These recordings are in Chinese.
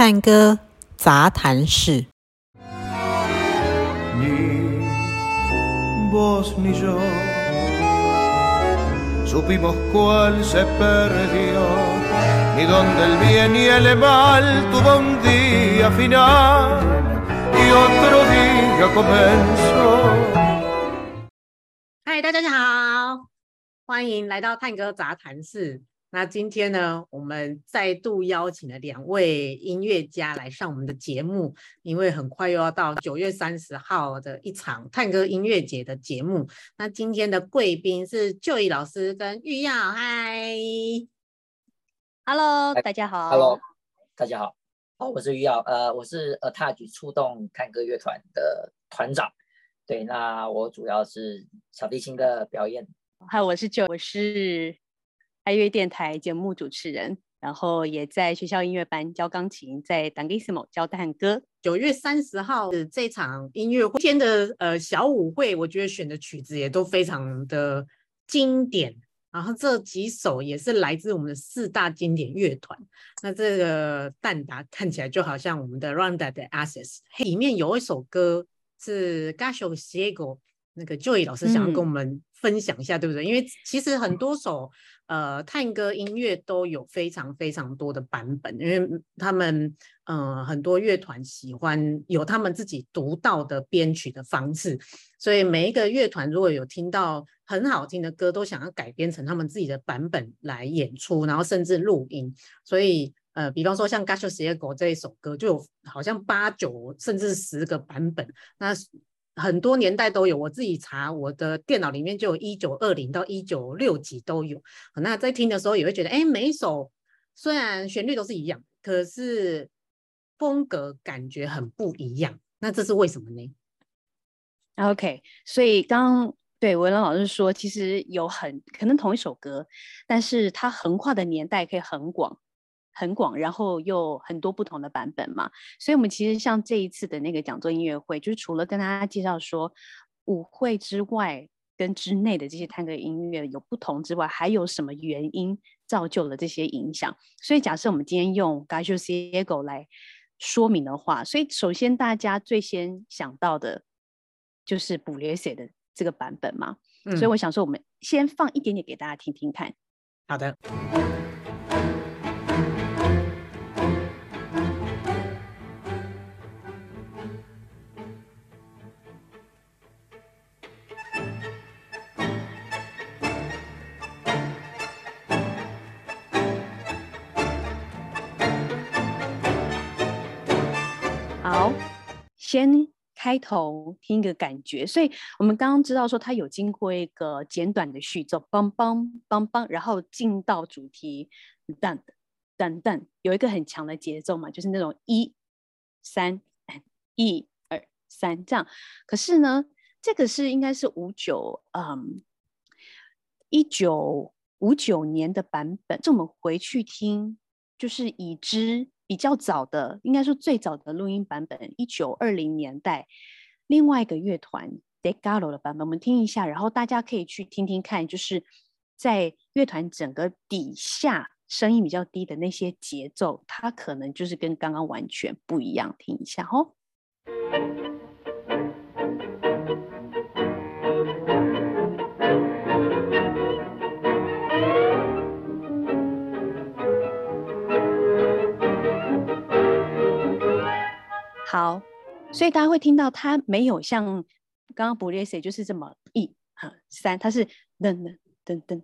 探戈杂谈室。你 día final y otro 大家好欢迎来到探戈杂谈室。那今天呢，我们再度邀请了两位音乐家来上我们的节目，因为很快又要到九月三十号的一场探戈音乐节的节目。那今天的贵宾是 Joy 老师跟玉耀，嗨，Hello，大家好，Hello，大家好，好，我是玉耀，呃，我是 ATTOUCH 触动探戈乐团的团长，对，那我主要是小提琴的表演，嗨我是 Joy，我是。爱乐电台节目主持人，然后也在学校音乐班教钢琴，在 Dangissimo 教探戈。九月三十号的这场音乐会天的呃小舞会，我觉得选的曲子也都非常的经典。然后这几首也是来自我们的四大经典乐团。那这个蛋达看起来就好像我们的 Ronda de Assis，里面有一首歌是 Gasho Siego，那个 Joy 老师想要跟我们分享一下，嗯、对不对？因为其实很多首。呃，探戈音乐都有非常非常多的版本，因为他们呃很多乐团喜欢有他们自己独到的编曲的方式，所以每一个乐团如果有听到很好听的歌，都想要改编成他们自己的版本来演出，然后甚至录音。所以呃，比方说像《Gasho s i e g o》这一首歌，就有好像八九甚至十个版本。那很多年代都有，我自己查我的电脑里面就有一九二零到一九六几都有。那在听的时候也会觉得，哎，每一首虽然旋律都是一样，可是风格感觉很不一样。那这是为什么呢？OK，所以刚对文龙老师说，其实有很可能同一首歌，但是它横跨的年代可以很广。很广，然后又很多不同的版本嘛，所以我们其实像这一次的那个讲座音乐会，就是除了跟大家介绍说舞会之外跟之内的这些探戈音乐有不同之外，还有什么原因造就了这些影响？所以假设我们今天用 g a s h o Ciego 来说明的话，所以首先大家最先想到的就是 Pugliese 的这个版本嘛，嗯，所以我想说我们先放一点点给大家听听看。好的。先开头听一个感觉，所以我们刚刚知道说它有经过一个简短的序奏，梆梆梆梆，然后进到主题，噔噔噔，有一个很强的节奏嘛，就是那种一三一二三这样。可是呢，这个是应该是五九嗯一九五九年的版本，这我们回去听就是已知。比较早的，应该说最早的录音版本，一九二零年代，另外一个乐团 De Gallo 的版本，我们听一下，然后大家可以去听听看，就是在乐团整个底下声音比较低的那些节奏，它可能就是跟刚刚完全不一样，听一下哦。好，所以大家会听到它没有像刚刚 Pugliese 就是这么一哈三，它是噔噔噔噔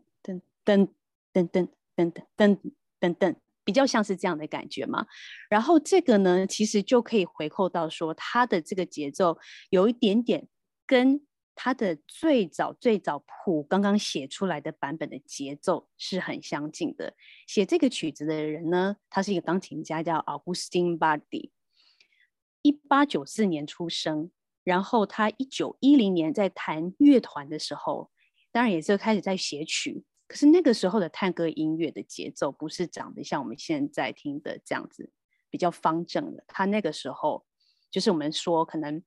噔噔噔噔噔噔噔噔，比较像是这样的感觉嘛。然后这个呢，其实就可以回扣到说，它的这个节奏有一点点跟它的最早最早谱刚刚写出来的版本的节奏是很相近的。写这个曲子的人呢，他是一个钢琴家，叫 Augustin Bardi。一八九四年出生，然后他一九一零年在弹乐团的时候，当然也是开始在写曲。可是那个时候的探戈音乐的节奏不是长得像我们现在听的这样子，比较方正的。他那个时候就是我们说可能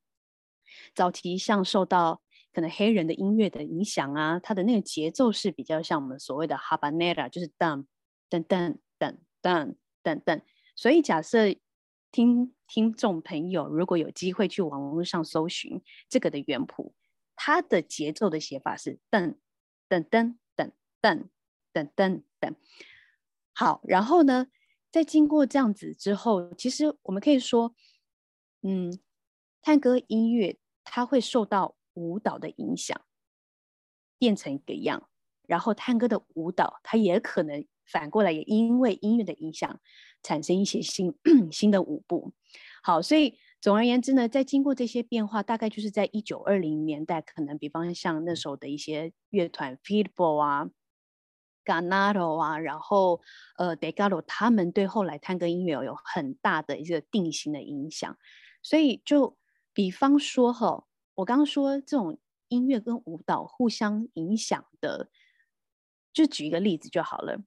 早期像受到可能黑人的音乐的影响啊，他的那个节奏是比较像我们所谓的 habanera，就是噔噔噔噔噔噔噔。所以假设。听听众朋友如果有机会去网络上搜寻这个的原谱，它的节奏的写法是噔噔噔噔噔噔噔噔。好，然后呢，在经过这样子之后，其实我们可以说，嗯，探戈音乐它会受到舞蹈的影响，变成一个样。然后探戈的舞蹈，它也可能反过来，也因为音乐的影响，产生一些新 新的舞步。好，所以总而言之呢，在经过这些变化，大概就是在一九二零年代，可能比方像那时候的一些乐团，Feedball 啊、Ganaro 啊，然后呃，Degaro，他们对后来探戈音乐有很大的一个定型的影响。所以就比方说哈，我刚刚说这种音乐跟舞蹈互相影响的。就举一个例子就好了。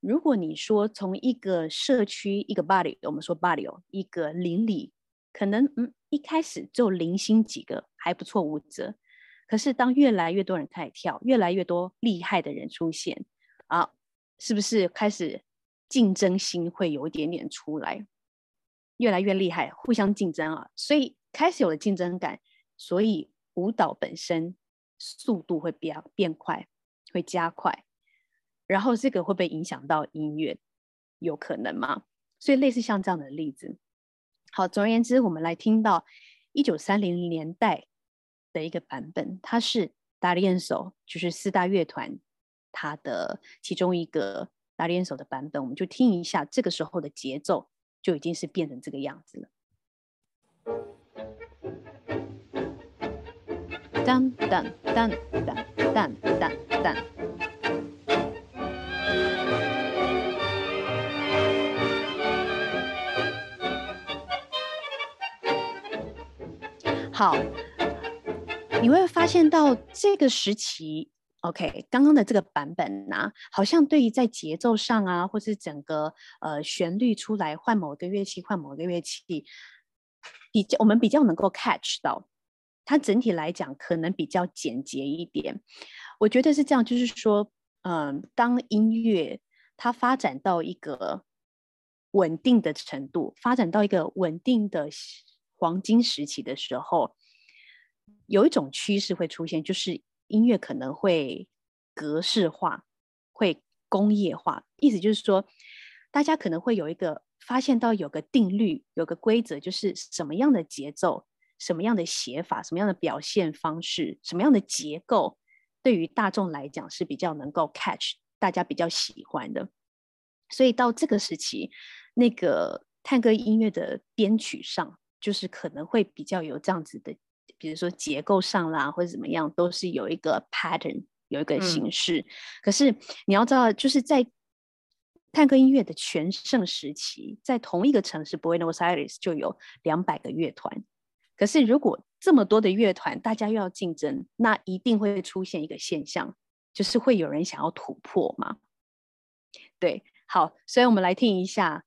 如果你说从一个社区一个 body，我们说 body 哦一个邻里，可能嗯一开始就零星几个还不错舞者，可是当越来越多人开始跳，越来越多厉害的人出现啊，是不是开始竞争心会有一点点出来？越来越厉害，互相竞争啊，所以开始有了竞争感，所以舞蹈本身速度会变变快，会加快。然后这个会不会影响到音乐？有可能吗？所以类似像这样的例子。好，总而言之，我们来听到一九三零年代的一个版本，它是达利安手，就是四大乐团它的其中一个达利安手的版本，我们就听一下，这个时候的节奏就已经是变成这个样子了。当当当当当当当。好，你会发现到这个时期，OK，刚刚的这个版本呢、啊，好像对于在节奏上啊，或是整个呃旋律出来换某个乐器换某个乐器，比较我们比较能够 catch 到，它整体来讲可能比较简洁一点。我觉得是这样，就是说，嗯、当音乐它发展到一个稳定的程度，发展到一个稳定的。黄金时期的时候，有一种趋势会出现，就是音乐可能会格式化，会工业化。意思就是说，大家可能会有一个发现到有个定律，有个规则，就是什么样的节奏、什么样的写法、什么样的表现方式、什么样的结构，对于大众来讲是比较能够 catch，大家比较喜欢的。所以到这个时期，那个探戈音乐的编曲上。就是可能会比较有这样子的，比如说结构上啦，或者怎么样，都是有一个 pattern，有一个形式。嗯、可是你要知道，就是在探戈音乐的全盛时期，在同一个城市 Buenos Aires 就有两百个乐团。可是如果这么多的乐团，大家又要竞争，那一定会出现一个现象，就是会有人想要突破嘛。对，好，所以我们来听一下。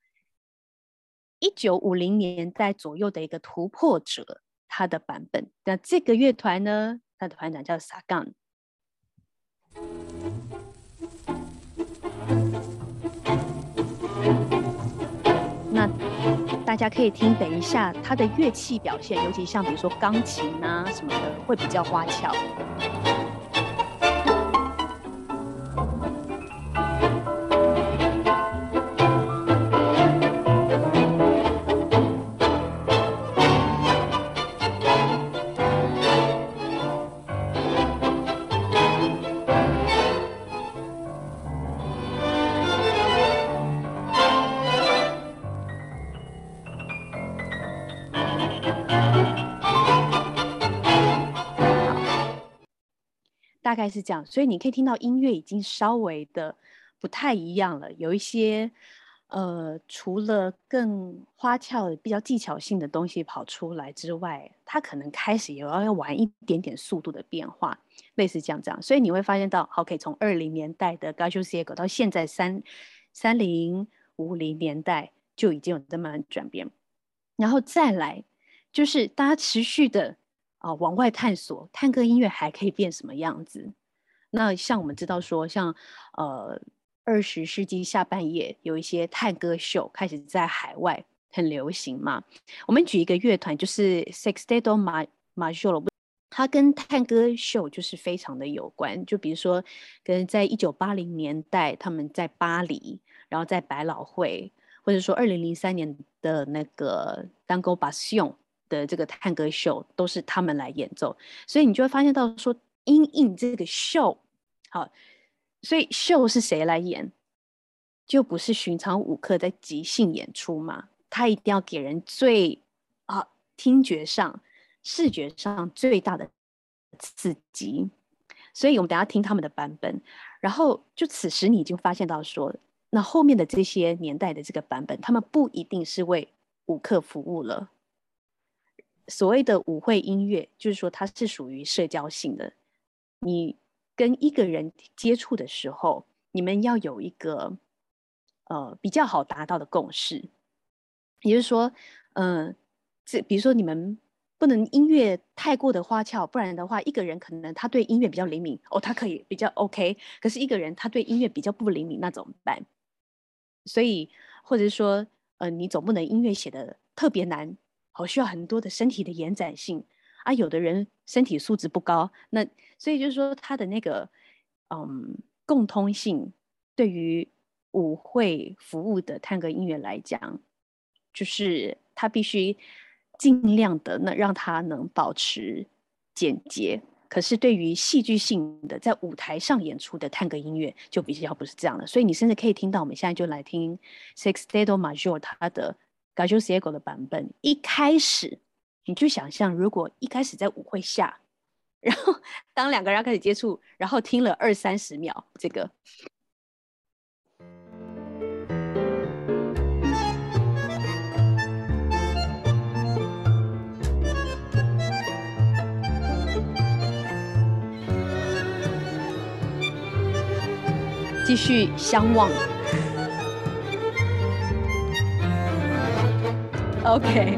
一九五零年代左右的一个突破者，他的版本。那这个乐团呢，他的团长叫 Sagan。那大家可以听，等一下他的乐器表现，尤其像比如说钢琴啊什么的，会比较花俏。大概是这样，所以你可以听到音乐已经稍微的不太一样了，有一些呃，除了更花俏、比较技巧性的东西跑出来之外，它可能开始也要要玩一点点速度的变化，类似这样这样。所以你会发现到，OK，从二零年代的 Gallo Ciego 到现在三三零五零年代就已经有这么转变，然后再来就是大家持续的。啊、往外探索，探戈音乐还可以变什么样子？那像我们知道说，像呃二十世纪下半叶有一些探戈秀开始在海外很流行嘛。我们举一个乐团，就是 Sexteto Majore，它跟探戈秀就是非常的有关。就比如说，跟在一九八零年代他们在巴黎，然后在百老汇，或者说二零零三年的那个 Tango Basion 的这个探戈秀，都是他们来演奏。所以你就会发现到说，因应这个秀，好，所以秀是谁来演？就不是寻常舞客在即兴演出嘛？他一定要给人最啊听觉上、视觉上最大的刺激。所以我们等下听他们的版本，然后就此时你已经发现到说，那后面的这些年代的这个版本，他们不一定是为舞客服务了。所谓的舞会音乐，就是说它是属于社交性的。你跟一个人接触的时候，你们要有一个。呃，比较好达到的共识，也就是说，嗯、这比如说你们不能音乐太过的花俏，不然的话，一个人可能他对音乐比较灵敏，哦，他可以比较 OK，可是一个人他对音乐比较不灵敏，那怎么办？所以，或者是说，呃，你总不能音乐写的特别难，好需要很多的身体的延展性啊，有的人身体素质不高，那所以就是说他的那个，嗯，共通性对于。舞会服务的探戈音乐来讲，就是他必须尽量的那让他能保持简洁。可是对于戏剧性的在舞台上演出的探戈音乐，就比较不是这样的。所以你甚至可以听到，我们现在就来听 Sexteto Majore 它的 Gaucho 的版本。一开始你就想象，如果一开始在舞会下，然后当两个人开始接触，然后听了二三十秒这个。继续相望。OK，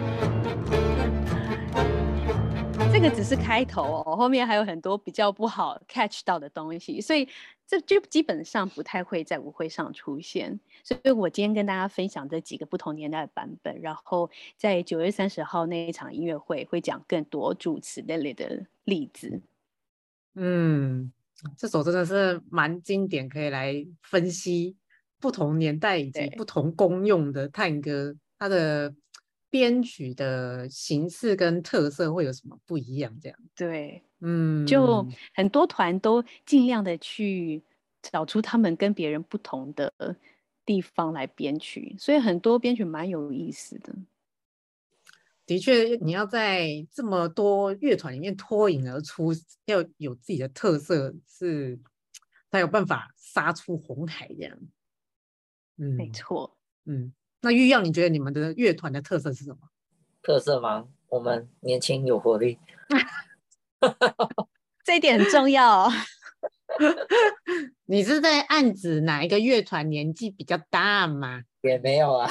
这个只是开头哦，后面还有很多比较不好 catch 到的东西，所以这就基本上不太会在舞会上出现。所以我今天跟大家分享这几个不同年代的版本，然后在九月三十号那一场音乐会会讲更多主词那类的例子。嗯。这首真的是蛮经典，可以来分析不同年代以及不同功用的探戈，它的编曲的形式跟特色会有什么不一样？这样对，嗯，就很多团都尽量的去找出他们跟别人不同的地方来编曲，所以很多编曲蛮有意思的。的确，你要在这么多乐团里面脱颖而出，要有自己的特色，是才有办法杀出红海这样。嗯，没错。嗯，那玉耀，你觉得你们的乐团的特色是什么？特色吗？我们年轻有活力，这一点很重要。你是在暗指哪一个乐团年纪比较大吗？也没有啊。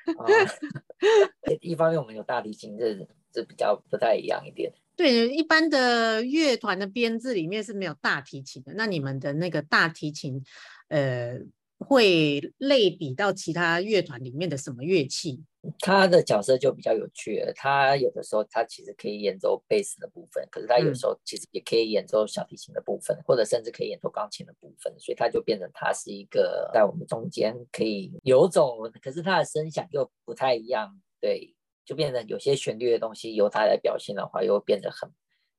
一方面我们有大提琴，这这比较不太一样一点。对，一般的乐团的编制里面是没有大提琴的。那你们的那个大提琴，呃，会类比到其他乐团里面的什么乐器？他的角色就比较有趣了。他有的时候他其实可以演奏贝斯的部分，可是他有时候其实也可以演奏小提琴的部分，嗯、或者甚至可以演奏钢琴的部分。所以他就变成他是一个在我们中间可以游走，可是他的声响又不太一样。对，就变成有些旋律的东西由他来表现的话，又变得很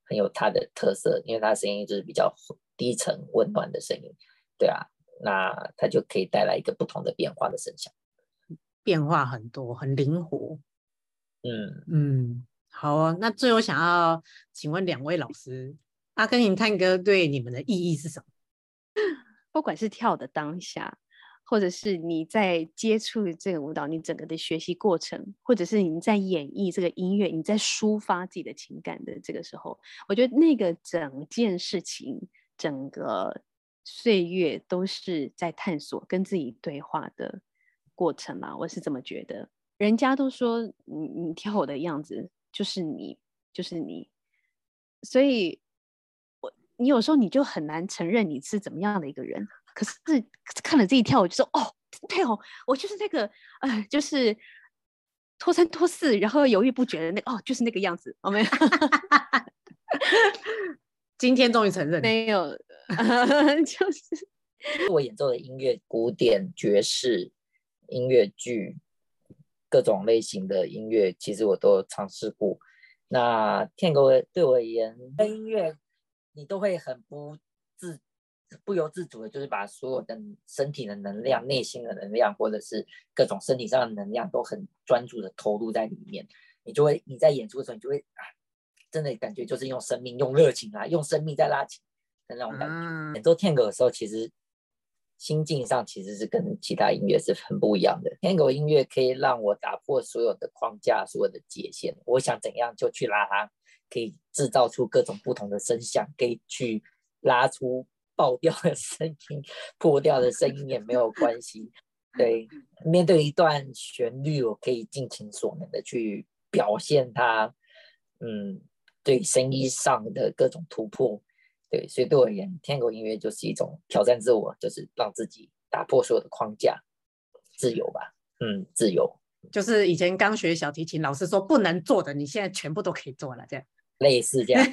很有他的特色，因为他的声音就是比较低沉温暖的声音。对啊，那它就可以带来一个不同的变化的声响。变化很多，很灵活。嗯嗯，好啊。那最后想要请问两位老师，阿根廷探戈对你们的意义是什么？不管是跳的当下，或者是你在接触这个舞蹈，你整个的学习过程，或者是你在演绎这个音乐，你在抒发自己的情感的这个时候，我觉得那个整件事情，整个岁月都是在探索跟自己对话的。过程嘛，我是这么觉得。人家都说你你跳舞的样子就是你，就是你，所以我你有时候你就很难承认你是怎么样的一个人。可是看了这一跳，我就说哦，对哦，我就是那个，呃，就是拖三拖四，然后犹豫不决的那个、哦，就是那个样子。我没有，今天终于承认没有，就是我演奏的音乐，古典、爵士、音乐剧，各种类型的音乐，其实我都尝试过。那天狗对我而言，音乐你都会很不自不由自主的，就是把所有的身体的能量、内心的能量，或者是各种身体上的能量，都很专注的投入在里面。你就会你在演出的时候，你就会啊，真的感觉就是用生命、用热情啊，用生命在拉琴的那种感觉。嗯、演奏天狗的时候，其实。心境上其实是跟其他音乐是很不一样的。天狗音乐可以让我打破所有的框架、所有的界限，我想怎样就去拉它，可以制造出各种不同的声响，可以去拉出爆掉的声音、破掉的声音也没有关系。对，面对一段旋律，我可以尽情所能的去表现它。嗯，对，声音上的各种突破。对，所以对我而言，天狗音乐就是一种挑战自我，就是让自己打破所有的框架，自由吧。嗯，自由。就是以前刚学小提琴，老师说不能做的，你现在全部都可以做了，这样。类似这样。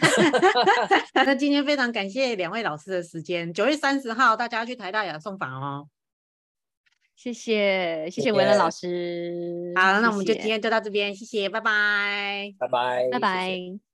那今天非常感谢两位老师的时间。九月三十号，大家去台大雅颂坊哦。谢谢，谢谢文乐老师。好，那我们就今天就到这边，谢谢，拜拜，拜拜，拜拜。